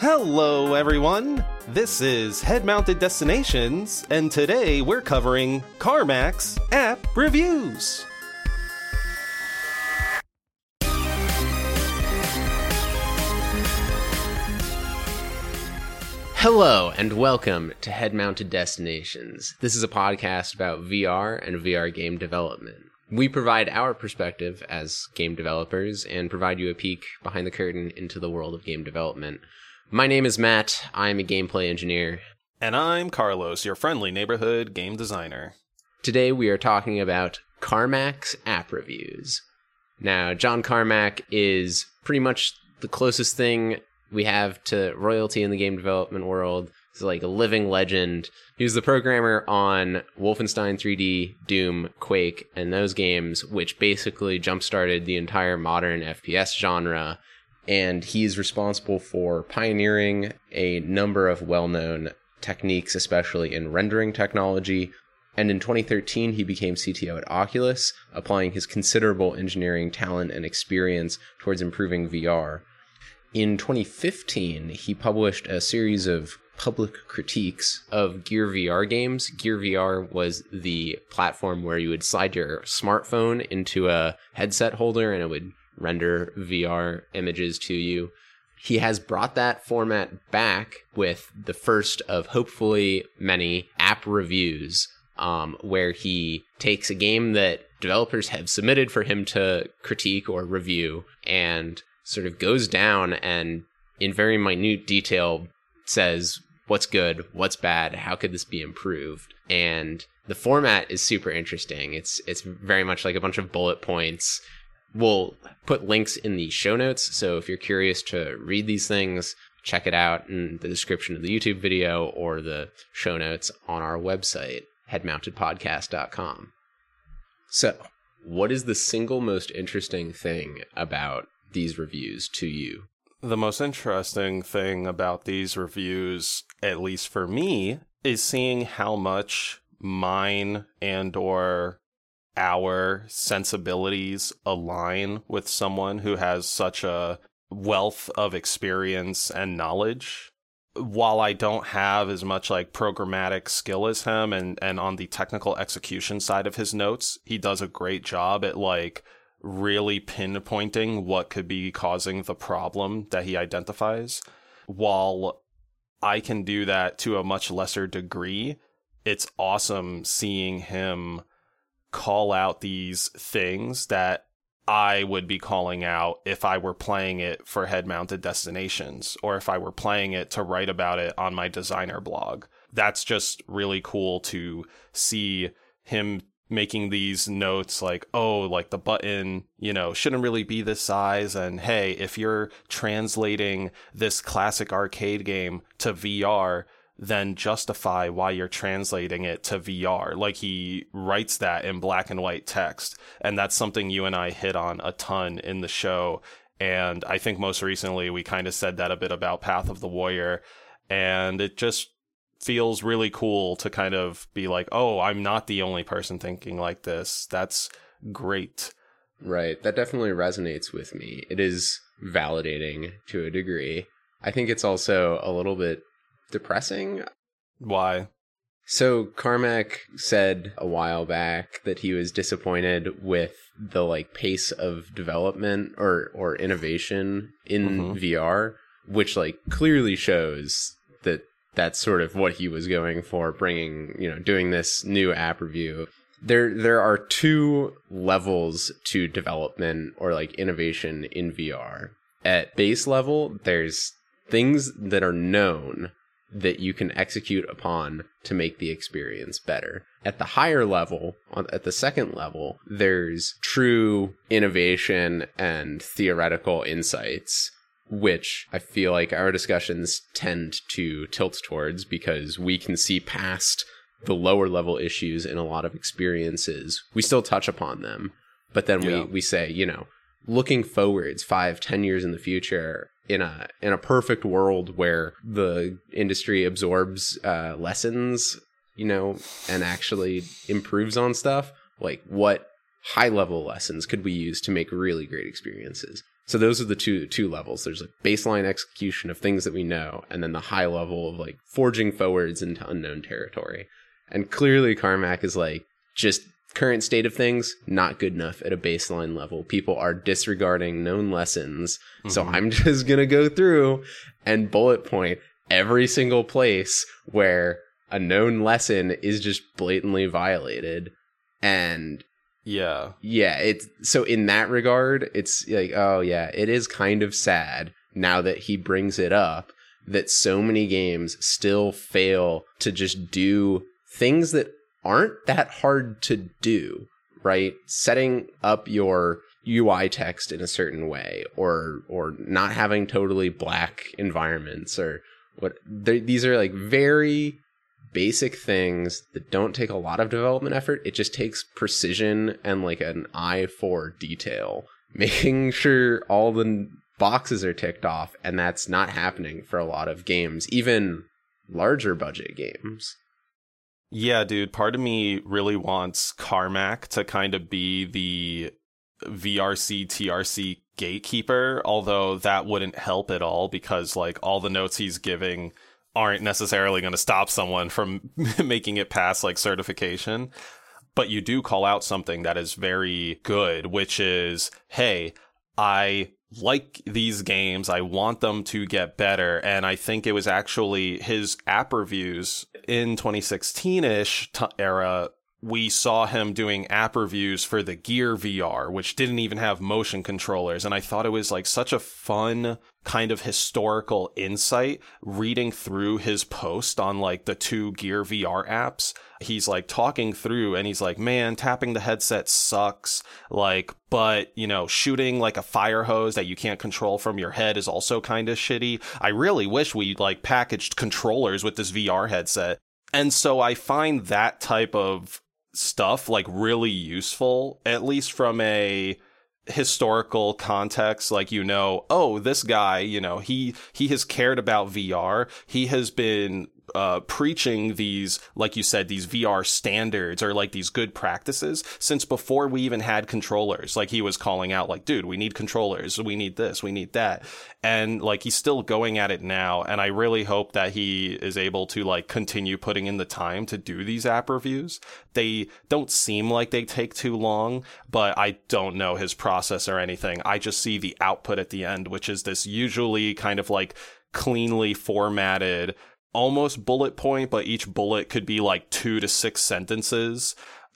Hello, everyone. This is Head Mounted Destinations, and today we're covering Carmack's app reviews. Hello and welcome to Head Mounted Destinations. This is a podcast about VR and VR game development. We provide our perspective as game developers and provide you a peek behind the curtain into the world of game development. My name is Matt. I'm a gameplay engineer. And I'm Carlos, your friendly neighborhood game designer. Today we are talking about Carmack's app reviews. Now, John Carmack is pretty much the closest thing we have to royalty in the game development world. He's like a living legend. He was the programmer on Wolfenstein 3D, Doom, Quake, and those games, which basically jump started the entire modern FPS genre. And he's responsible for pioneering a number of well known techniques, especially in rendering technology. And in 2013, he became CTO at Oculus, applying his considerable engineering talent and experience towards improving VR. In 2015, he published a series of public critiques of Gear VR games. Gear VR was the platform where you would slide your smartphone into a headset holder and it would render VR images to you. He has brought that format back with the first of hopefully many app reviews, um, where he takes a game that developers have submitted for him to critique or review and sort of goes down and in very minute detail says what's good, what's bad, how could this be improved? And the format is super interesting. It's it's very much like a bunch of bullet points. We'll put links in the show notes, so if you're curious to read these things, check it out in the description of the YouTube video or the show notes on our website, headmountedpodcast.com. So, what is the single most interesting thing about these reviews to you? The most interesting thing about these reviews, at least for me, is seeing how much mine and or our sensibilities align with someone who has such a wealth of experience and knowledge. While I don't have as much like programmatic skill as him and and on the technical execution side of his notes, he does a great job at like really pinpointing what could be causing the problem that he identifies. While I can do that to a much lesser degree, it's awesome seeing him call out these things that I would be calling out if I were playing it for head mounted destinations or if I were playing it to write about it on my designer blog. That's just really cool to see him making these notes like, oh, like the button, you know, shouldn't really be this size. And hey, if you're translating this classic arcade game to VR, then justify why you're translating it to VR. Like he writes that in black and white text. And that's something you and I hit on a ton in the show. And I think most recently we kind of said that a bit about Path of the Warrior. And it just feels really cool to kind of be like, oh, I'm not the only person thinking like this. That's great. Right. That definitely resonates with me. It is validating to a degree. I think it's also a little bit depressing. Why? So Carmack said a while back that he was disappointed with the like pace of development or or innovation in mm-hmm. VR, which like clearly shows that that's sort of what he was going for bringing you know doing this new app review there there are two levels to development or like innovation in VR at base level there's things that are known that you can execute upon to make the experience better. At the higher level, at the second level, there's true innovation and theoretical insights which I feel like our discussions tend to tilt towards because we can see past the lower level issues in a lot of experiences. We still touch upon them, but then yeah. we, we say, you know, looking forwards five, ten years in the future in a in a perfect world where the industry absorbs uh, lessons, you know, and actually improves on stuff, like what high level lessons could we use to make really great experiences? So those are the two two levels. There's a baseline execution of things that we know, and then the high level of like forging forwards into unknown territory. And clearly Carmack is like just current state of things not good enough at a baseline level. People are disregarding known lessons. Mm-hmm. So I'm just going to go through and bullet point every single place where a known lesson is just blatantly violated and yeah. Yeah, it's so in that regard, it's like, oh yeah, it is kind of sad now that he brings it up that so many games still fail to just do things that aren't that hard to do, right? Setting up your UI text in a certain way or or not having totally black environments or what these are like very basic things that don't take a lot of development effort. It just takes precision and like an eye for detail, making sure all the boxes are ticked off. And that's not happening for a lot of games, even larger budget games. Yeah, dude. Part of me really wants Carmack to kind of be the VRC TRC gatekeeper, although that wouldn't help at all because like all the notes he's giving aren't necessarily going to stop someone from making it past like certification. But you do call out something that is very good, which is, hey, I like these games. I want them to get better. And I think it was actually his app reviews in 2016 ish era we saw him doing app reviews for the Gear VR, which didn't even have motion controllers. And I thought it was like such a fun kind of historical insight reading through his post on like the two Gear VR apps. He's like talking through and he's like, man, tapping the headset sucks. Like, but you know, shooting like a fire hose that you can't control from your head is also kind of shitty. I really wish we like packaged controllers with this VR headset. And so I find that type of stuff like really useful, at least from a historical context. Like you know oh this guy you know he he has cared about VR he has been uh, preaching these, like you said, these VR standards or like these good practices since before we even had controllers. Like he was calling out, like, dude, we need controllers. We need this. We need that. And like he's still going at it now. And I really hope that he is able to like continue putting in the time to do these app reviews. They don't seem like they take too long, but I don't know his process or anything. I just see the output at the end, which is this usually kind of like cleanly formatted almost bullet point, but each bullet could be like two to six sentences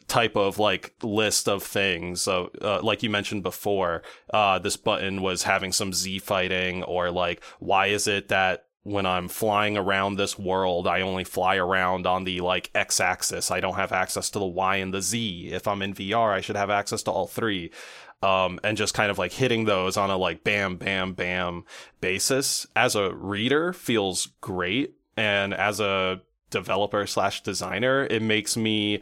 type of like list of things. So, uh, like you mentioned before, uh, this button was having some Z fighting, or like, why is it that when I'm flying around this world, I only fly around on the like X axis. I don't have access to the Y and the Z. If I'm in VR, I should have access to all three. Um, and just kind of like hitting those on a like bam, bam, bam basis as a reader feels great and as a developer slash designer, it makes me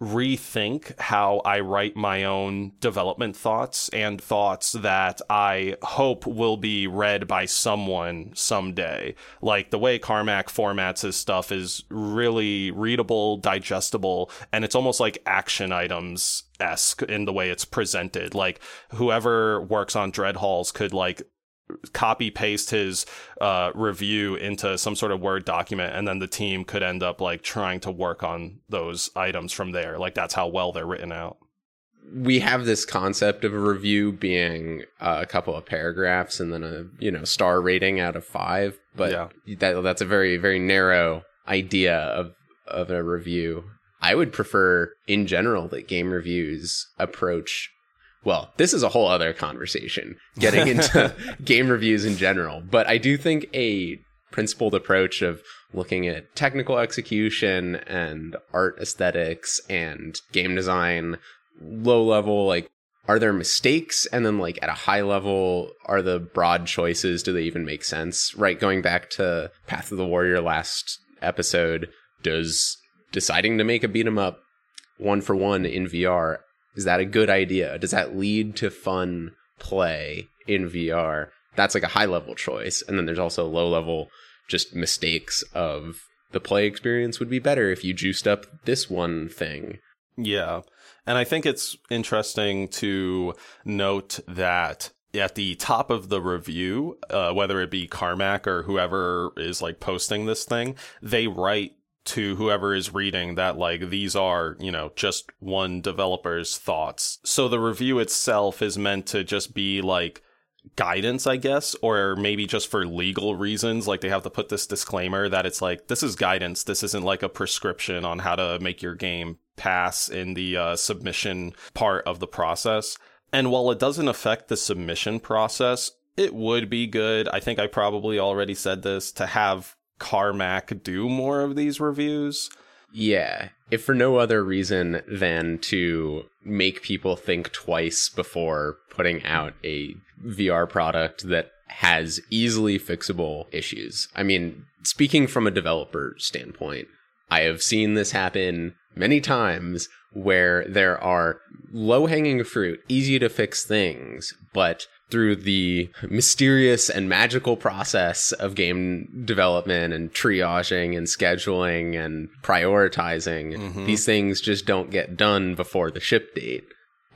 rethink how I write my own development thoughts and thoughts that I hope will be read by someone someday. Like the way Carmack formats his stuff is really readable, digestible, and it's almost like action items esque in the way it's presented. Like whoever works on Dread Halls could like copy paste his uh, review into some sort of word document and then the team could end up like trying to work on those items from there. Like that's how well they're written out. We have this concept of a review being uh, a couple of paragraphs and then a you know star rating out of five but yeah. that that's a very very narrow idea of of a review. I would prefer in general that game reviews approach well, this is a whole other conversation getting into game reviews in general. But I do think a principled approach of looking at technical execution and art aesthetics and game design, low level, like, are there mistakes? And then, like, at a high level, are the broad choices, do they even make sense? Right? Going back to Path of the Warrior last episode, does deciding to make a beat 'em up one for one in VR is that a good idea? Does that lead to fun play in VR? That's like a high level choice. And then there's also low level just mistakes of the play experience would be better if you juiced up this one thing. Yeah. And I think it's interesting to note that at the top of the review, uh, whether it be Carmack or whoever is like posting this thing, they write to whoever is reading that like these are, you know, just one developer's thoughts. So the review itself is meant to just be like guidance, I guess, or maybe just for legal reasons. Like they have to put this disclaimer that it's like, this is guidance. This isn't like a prescription on how to make your game pass in the uh, submission part of the process. And while it doesn't affect the submission process, it would be good. I think I probably already said this to have Carmack do more of these reviews. Yeah, if for no other reason than to make people think twice before putting out a VR product that has easily fixable issues. I mean, speaking from a developer standpoint, I have seen this happen many times where there are low hanging fruit, easy to fix things, but through the mysterious and magical process of game development and triaging and scheduling and prioritizing, mm-hmm. these things just don't get done before the ship date.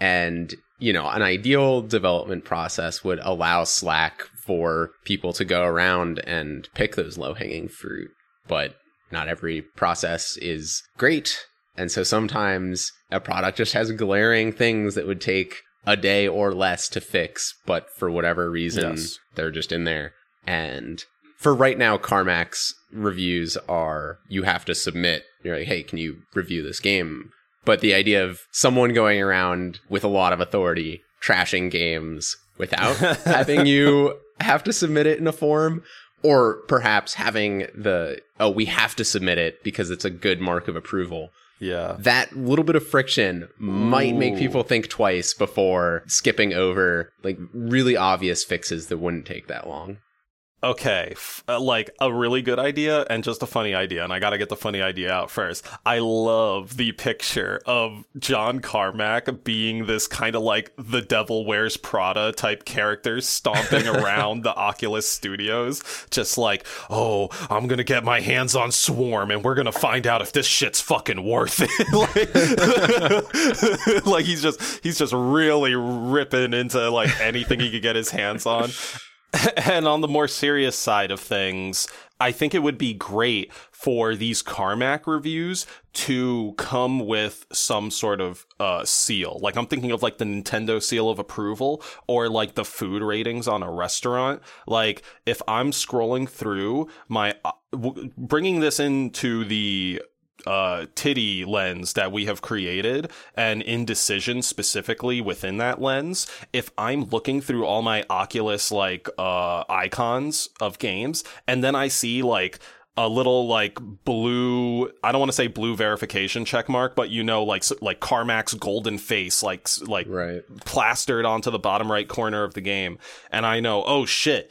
And, you know, an ideal development process would allow Slack for people to go around and pick those low hanging fruit. But not every process is great. And so sometimes a product just has glaring things that would take a day or less to fix, but for whatever reason, yes. they're just in there. And for right now, Carmack's reviews are you have to submit. You're like, hey, can you review this game? But the idea of someone going around with a lot of authority trashing games without having you have to submit it in a form, or perhaps having the oh, we have to submit it because it's a good mark of approval. Yeah. That little bit of friction might make people think twice before skipping over like really obvious fixes that wouldn't take that long okay, f- uh, like a really good idea and just a funny idea. And I got to get the funny idea out first. I love the picture of John Carmack being this kind of like the Devil Wears Prada type character stomping around the Oculus studios, just like, oh, I'm going to get my hands on Swarm and we're going to find out if this shit's fucking worth it. like, like he's just, he's just really ripping into like anything he could get his hands on. and on the more serious side of things, I think it would be great for these Carmack reviews to come with some sort of uh, seal. Like I'm thinking of like the Nintendo seal of approval or like the food ratings on a restaurant. Like if I'm scrolling through my uh, w- bringing this into the uh, titty lens that we have created and indecision specifically within that lens, if I'm looking through all my Oculus like uh, icons of games and then I see like a little like blue I don't want to say blue verification check mark but you know like like Carmack's golden face like like right. plastered onto the bottom right corner of the game and I know oh shit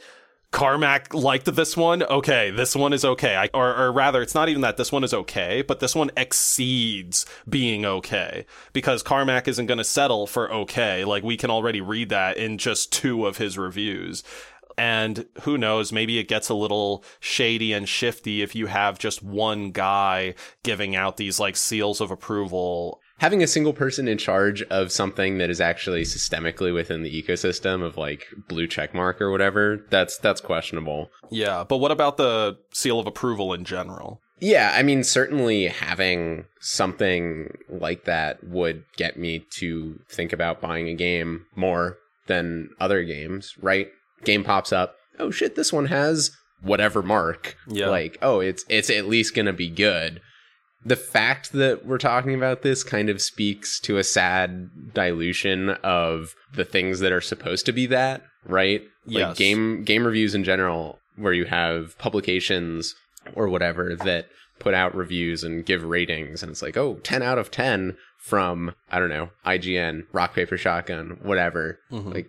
Carmack liked this one. Okay, this one is okay. I, or, or rather, it's not even that this one is okay, but this one exceeds being okay because Carmack isn't going to settle for okay. Like we can already read that in just two of his reviews. And who knows, maybe it gets a little shady and shifty if you have just one guy giving out these like seals of approval having a single person in charge of something that is actually systemically within the ecosystem of like blue checkmark or whatever, that's that's questionable. Yeah, but what about the seal of approval in general? Yeah, I mean certainly having something like that would get me to think about buying a game more than other games, right? Game pops up, oh shit, this one has whatever mark. Yeah. Like, oh, it's it's at least going to be good the fact that we're talking about this kind of speaks to a sad dilution of the things that are supposed to be that, right? Like yes. game game reviews in general where you have publications or whatever that put out reviews and give ratings and it's like, "Oh, 10 out of 10 from I don't know, IGN, Rock Paper Shotgun, whatever." Mm-hmm. Like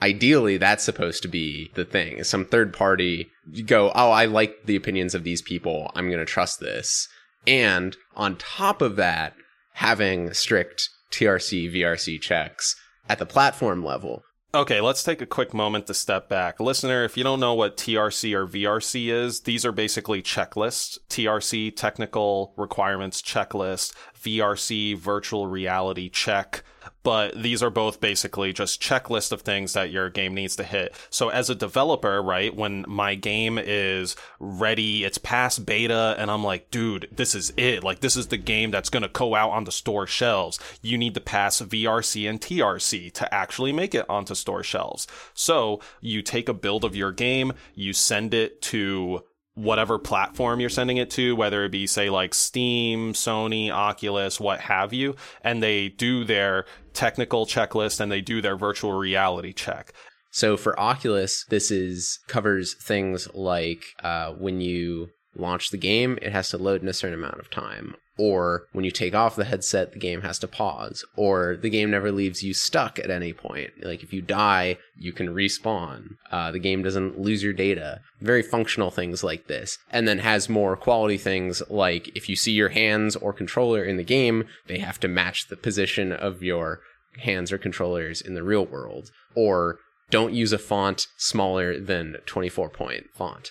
ideally that's supposed to be the thing. Some third party go, "Oh, I like the opinions of these people. I'm going to trust this." And on top of that, having strict TRC, VRC checks at the platform level. Okay, let's take a quick moment to step back. Listener, if you don't know what TRC or VRC is, these are basically checklists. TRC, technical requirements checklist, VRC, virtual reality check but these are both basically just checklist of things that your game needs to hit. So as a developer, right, when my game is ready, it's past beta, and I'm like, dude, this is it. Like, this is the game that's going to go out on the store shelves. You need to pass VRC and TRC to actually make it onto store shelves. So you take a build of your game, you send it to whatever platform you're sending it to, whether it be, say, like Steam, Sony, Oculus, what have you, and they do their technical checklist and they do their virtual reality check. So for Oculus, this is covers things like uh, when you launch the game, it has to load in a certain amount of time. Or when you take off the headset, the game has to pause. Or the game never leaves you stuck at any point. Like if you die, you can respawn. Uh, the game doesn't lose your data. Very functional things like this. And then has more quality things like if you see your hands or controller in the game, they have to match the position of your hands or controllers in the real world. Or don't use a font smaller than 24 point font.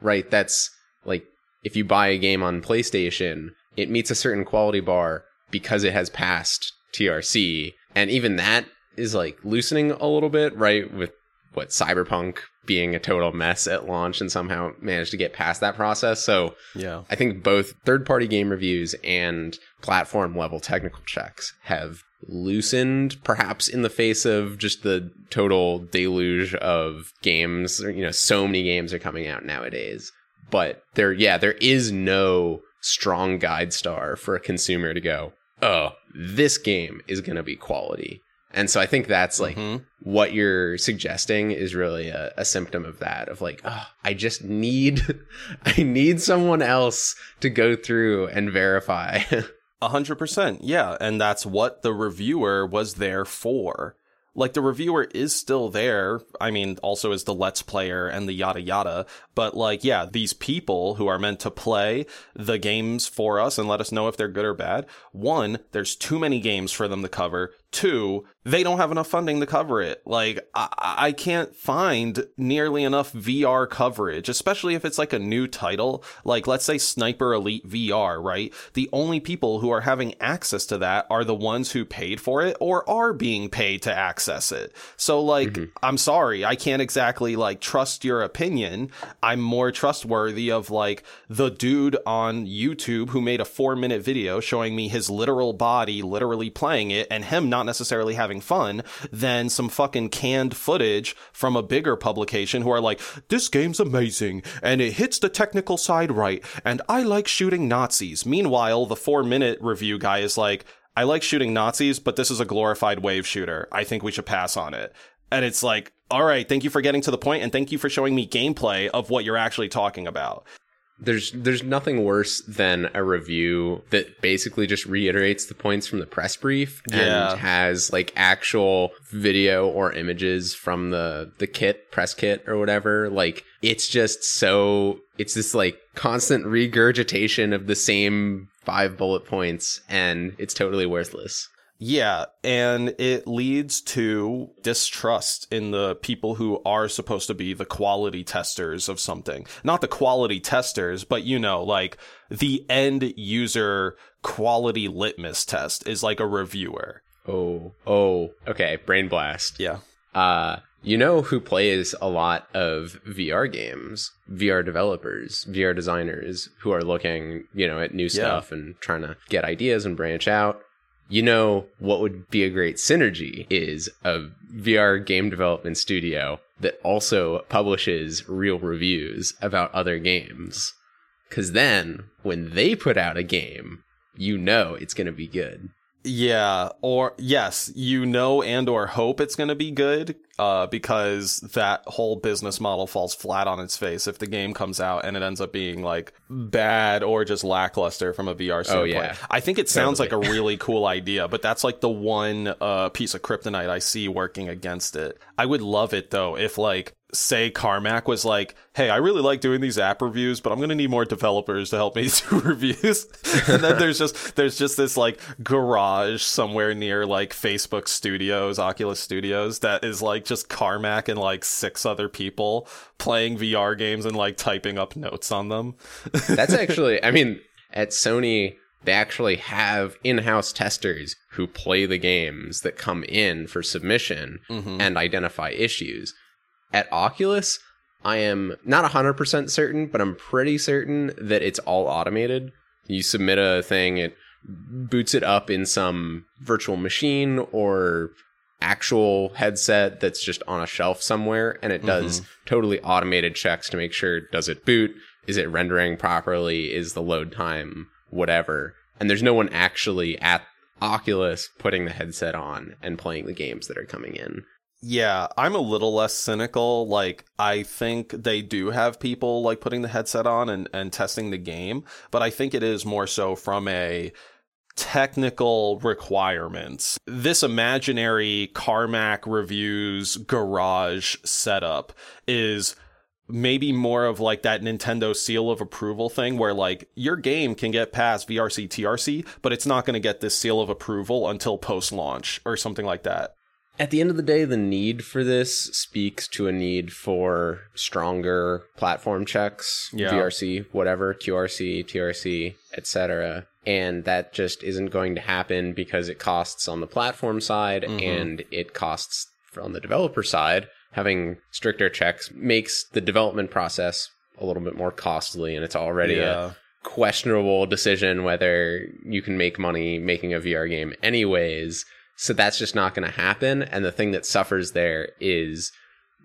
Right? That's like if you buy a game on PlayStation, it meets a certain quality bar because it has passed TRC. And even that is like loosening a little bit, right? With what Cyberpunk being a total mess at launch and somehow managed to get past that process. So Yeah. I think both third party game reviews and platform level technical checks have loosened, perhaps in the face of just the total deluge of games. You know, so many games are coming out nowadays. But there, yeah, there is no strong guide star for a consumer to go, oh, this game is going to be quality. And so I think that's like Mhm. what you're suggesting is really a, a symptom of that of like oh, i just need i need someone else to go through and verify A hundred percent, yeah, and that's what the reviewer was there for. Like the reviewer is still there. I mean, also is the let's player and the yada yada. But like, yeah, these people who are meant to play the games for us and let us know if they're good or bad. One, there's too many games for them to cover. Two, they don't have enough funding to cover it. Like, I, I can't find nearly enough VR coverage, especially if it's like a new title. Like, let's say Sniper Elite VR, right? The only people who are having access to that are the ones who paid for it or are being paid to access it. So, like, mm-hmm. I'm sorry, I can't exactly like trust your opinion. I'm more trustworthy of like the dude on YouTube who made a four minute video showing me his literal body literally playing it and him not necessarily having fun than some fucking canned footage from a bigger publication who are like, this game's amazing and it hits the technical side right and I like shooting Nazis. Meanwhile, the four minute review guy is like, I like shooting Nazis, but this is a glorified wave shooter. I think we should pass on it. And it's like, all right, thank you for getting to the point and thank you for showing me gameplay of what you're actually talking about. There's there's nothing worse than a review that basically just reiterates the points from the press brief Yeah. and has like actual video or images from the the kit press kit or whatever like it's just so it's this like constant regurgitation of the same five bullet points and it's totally worthless Yeah, and it leads to distrust in the people who are supposed to be the quality testers of something. Not the quality testers, but you know, like the end user quality litmus test is like a reviewer. oh oh okay brain blast Yeah. Uh, you know who plays a lot of VR games? VR developers, VR designers who are looking, you know, at new stuff and trying to get ideas and branch out. You know what would be a great synergy is a VR game development studio that also publishes real reviews about other games. Cause then when they put out a game, you know it's going to be good. Yeah, or yes, you know and or hope it's going to be good uh because that whole business model falls flat on its face if the game comes out and it ends up being like bad or just lackluster from a VR standpoint. yeah. I think it sounds Totally. like a really cool idea, but that's like the one uh piece of kryptonite I see working against it. I would love it though if like say Carmack was like, "Hey, I really like doing these app reviews, but I'm going to need more developers to help me do reviews." and then there's just there's just this like garage somewhere near like Facebook Studios, Oculus Studios that is like just Carmack and like six other people playing VR games and like typing up notes on them. That's actually, I mean, at Sony, they actually have in-house testers who play the games that come in for submission Mhm. and identify issues. At Oculus, I am not 100% certain, but I'm pretty certain that it's all automated. You submit a thing, it boots it up in some virtual machine or actual headset that's just on a shelf somewhere, and it does mm-hmm. totally automated checks to make sure does it boot? Is it rendering properly? Is the load time whatever? And there's no one actually at Oculus putting the headset on and playing the games that are coming in. Yeah, I'm a little less cynical. Like, I think they do have people like putting the headset on and, and testing the game, but I think it is more so from a technical requirements. This imaginary Carmack reviews garage setup is maybe more of like that Nintendo seal of approval thing where like your game can get past VRC TRC, but it's not going to get this seal of approval until post launch or something like that. At the end of the day, the need for this speaks to a need for stronger platform checks, Yeah. VRC, whatever, QRC, TRC, etc. And that just isn't going to happen because it costs on the platform side Mhm. and it costs on the developer side. Having stricter checks makes the development process a little bit more costly, and it's already a questionable decision whether you can make money making a VR game anyways. So that's just not going to happen. And the thing that suffers there is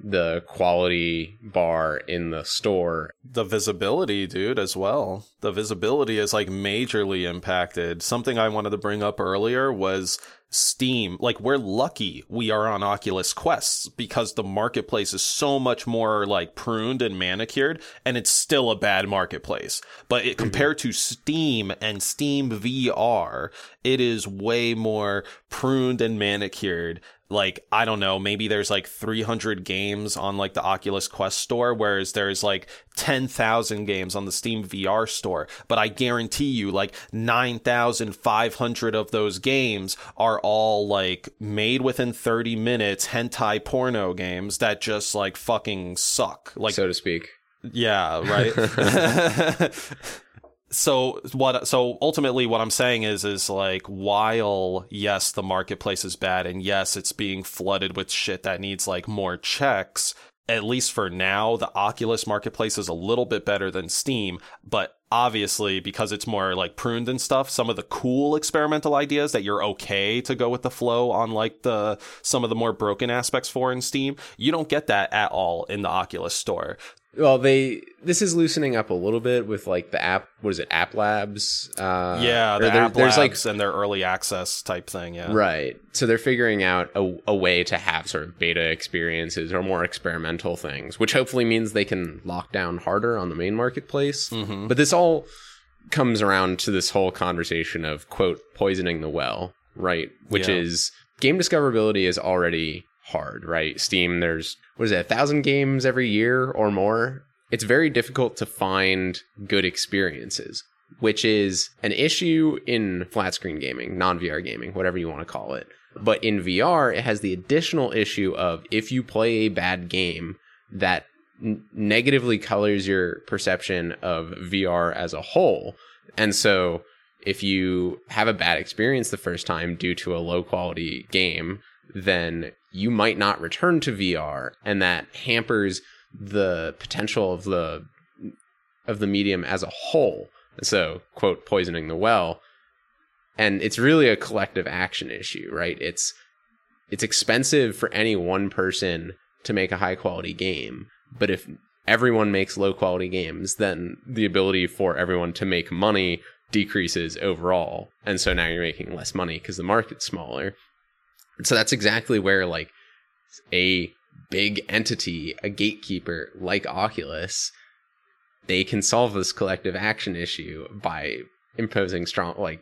the quality bar in the store. the visibility, dude, as well. The visibility is like majorly impacted. Something I wanted to bring up earlier was Steam. Like, we're lucky we are on Oculus Quests because the marketplace is so much more like pruned and manicured, and it's still a bad marketplace. But it, mhm. compared to Steam and Steam VR, it is way more pruned and manicured like I don't know, maybe there's like 300 games on like the Oculus Quest store, whereas there's like 10,000 games on the Steam VR store. But I guarantee you, like 9,500 of those games are all like made within 30 minutes hentai porno games that just like fucking suck. Like so to speak. yeah, right. so what so ultimately what I'm saying is is like while yes the marketplace is bad and yes it's being flooded with shit that needs like more checks at least for now the Oculus marketplace is a little bit better than Steam but obviously because it's more like pruned and stuff some of the cool experimental ideas that you're okay to go with the flow on like the some of the more broken aspects for in Steam you don't get that at all in the Oculus store Well, they this is loosening up a little bit with like the app. What is it? App Labs. Uh, Yeah, the app there's like and their early access type thing. Yeah, Right. So they're figuring out a, a way to have sort of beta experiences or more experimental things, which hopefully means they can lock down harder on the main marketplace. Mhm. But this all comes around to this whole conversation of, quote, poisoning the well, right? Which Yeah. is game discoverability is already hard, right? Steam, there's, what is it, a thousand games every year or more? It's very difficult to find good experiences which is an issue in flat screen gaming, non VR gaming, whatever you want to call it. But in VR, it has the additional issue of if you play a bad game that negatively colors your perception of VR as a whole. And so if you have a bad experience the first time due to a low quality game, then you might not return to VR and that hampers the potential of the of the medium as a whole. So, quote, poisoning the well. And it's really a collective action issue, right? It's it's expensive for any one person to make a high quality game, but if everyone makes low quality games, then the ability for everyone to make money decreases overall. And so now you're making less money because the market's smaller. And so that's exactly where like a big entity, a gatekeeper like Oculus, they can solve this collective action issue by imposing strong like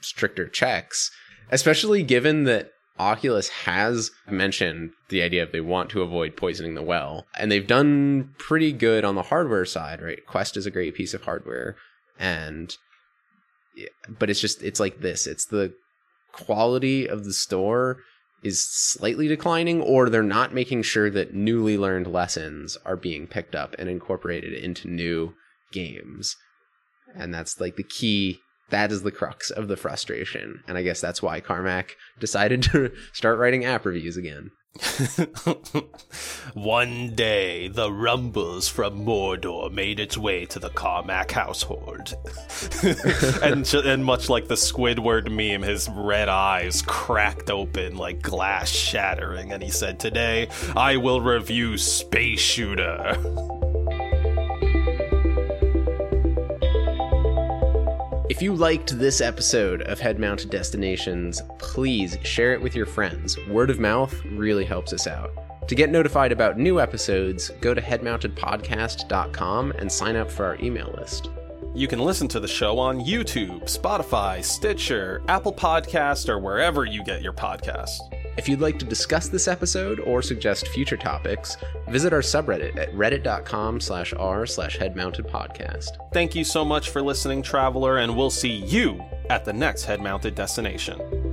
stricter checks, especially given that Oculus has mentioned the idea of they want to avoid poisoning the well, and they've done pretty good on the hardware side, right? Quest is a great piece of hardware, and but it's just it's like this. It's the quality of the store is slightly declining, or they're not making sure that newly learned lessons are being picked up and incorporated into new games. And that's like the key That is the crux of the frustration. And I guess that's why Carmack decided to start writing app reviews again. One day, the rumbles from Mordor made its way to the Carmack household. and, and much like the Squidward meme, his red eyes cracked open like glass shattering, and he said, Today, I will review Space Shooter. If you liked this episode of Head Mounted Destinations, please share it with your friends. Word of mouth really helps us out. To get notified about new episodes, go to headmountedpodcast.com and sign up for our email list. You can listen to the show on YouTube, Spotify, Stitcher, Apple Podcast, or wherever you get your podcasts. If you'd like to discuss this episode or suggest future topics, visit our subreddit at reddit.com slash r slash headmountedpodcast. Thank you so much for listening, traveler, and we'll see you at the next head mounted destination.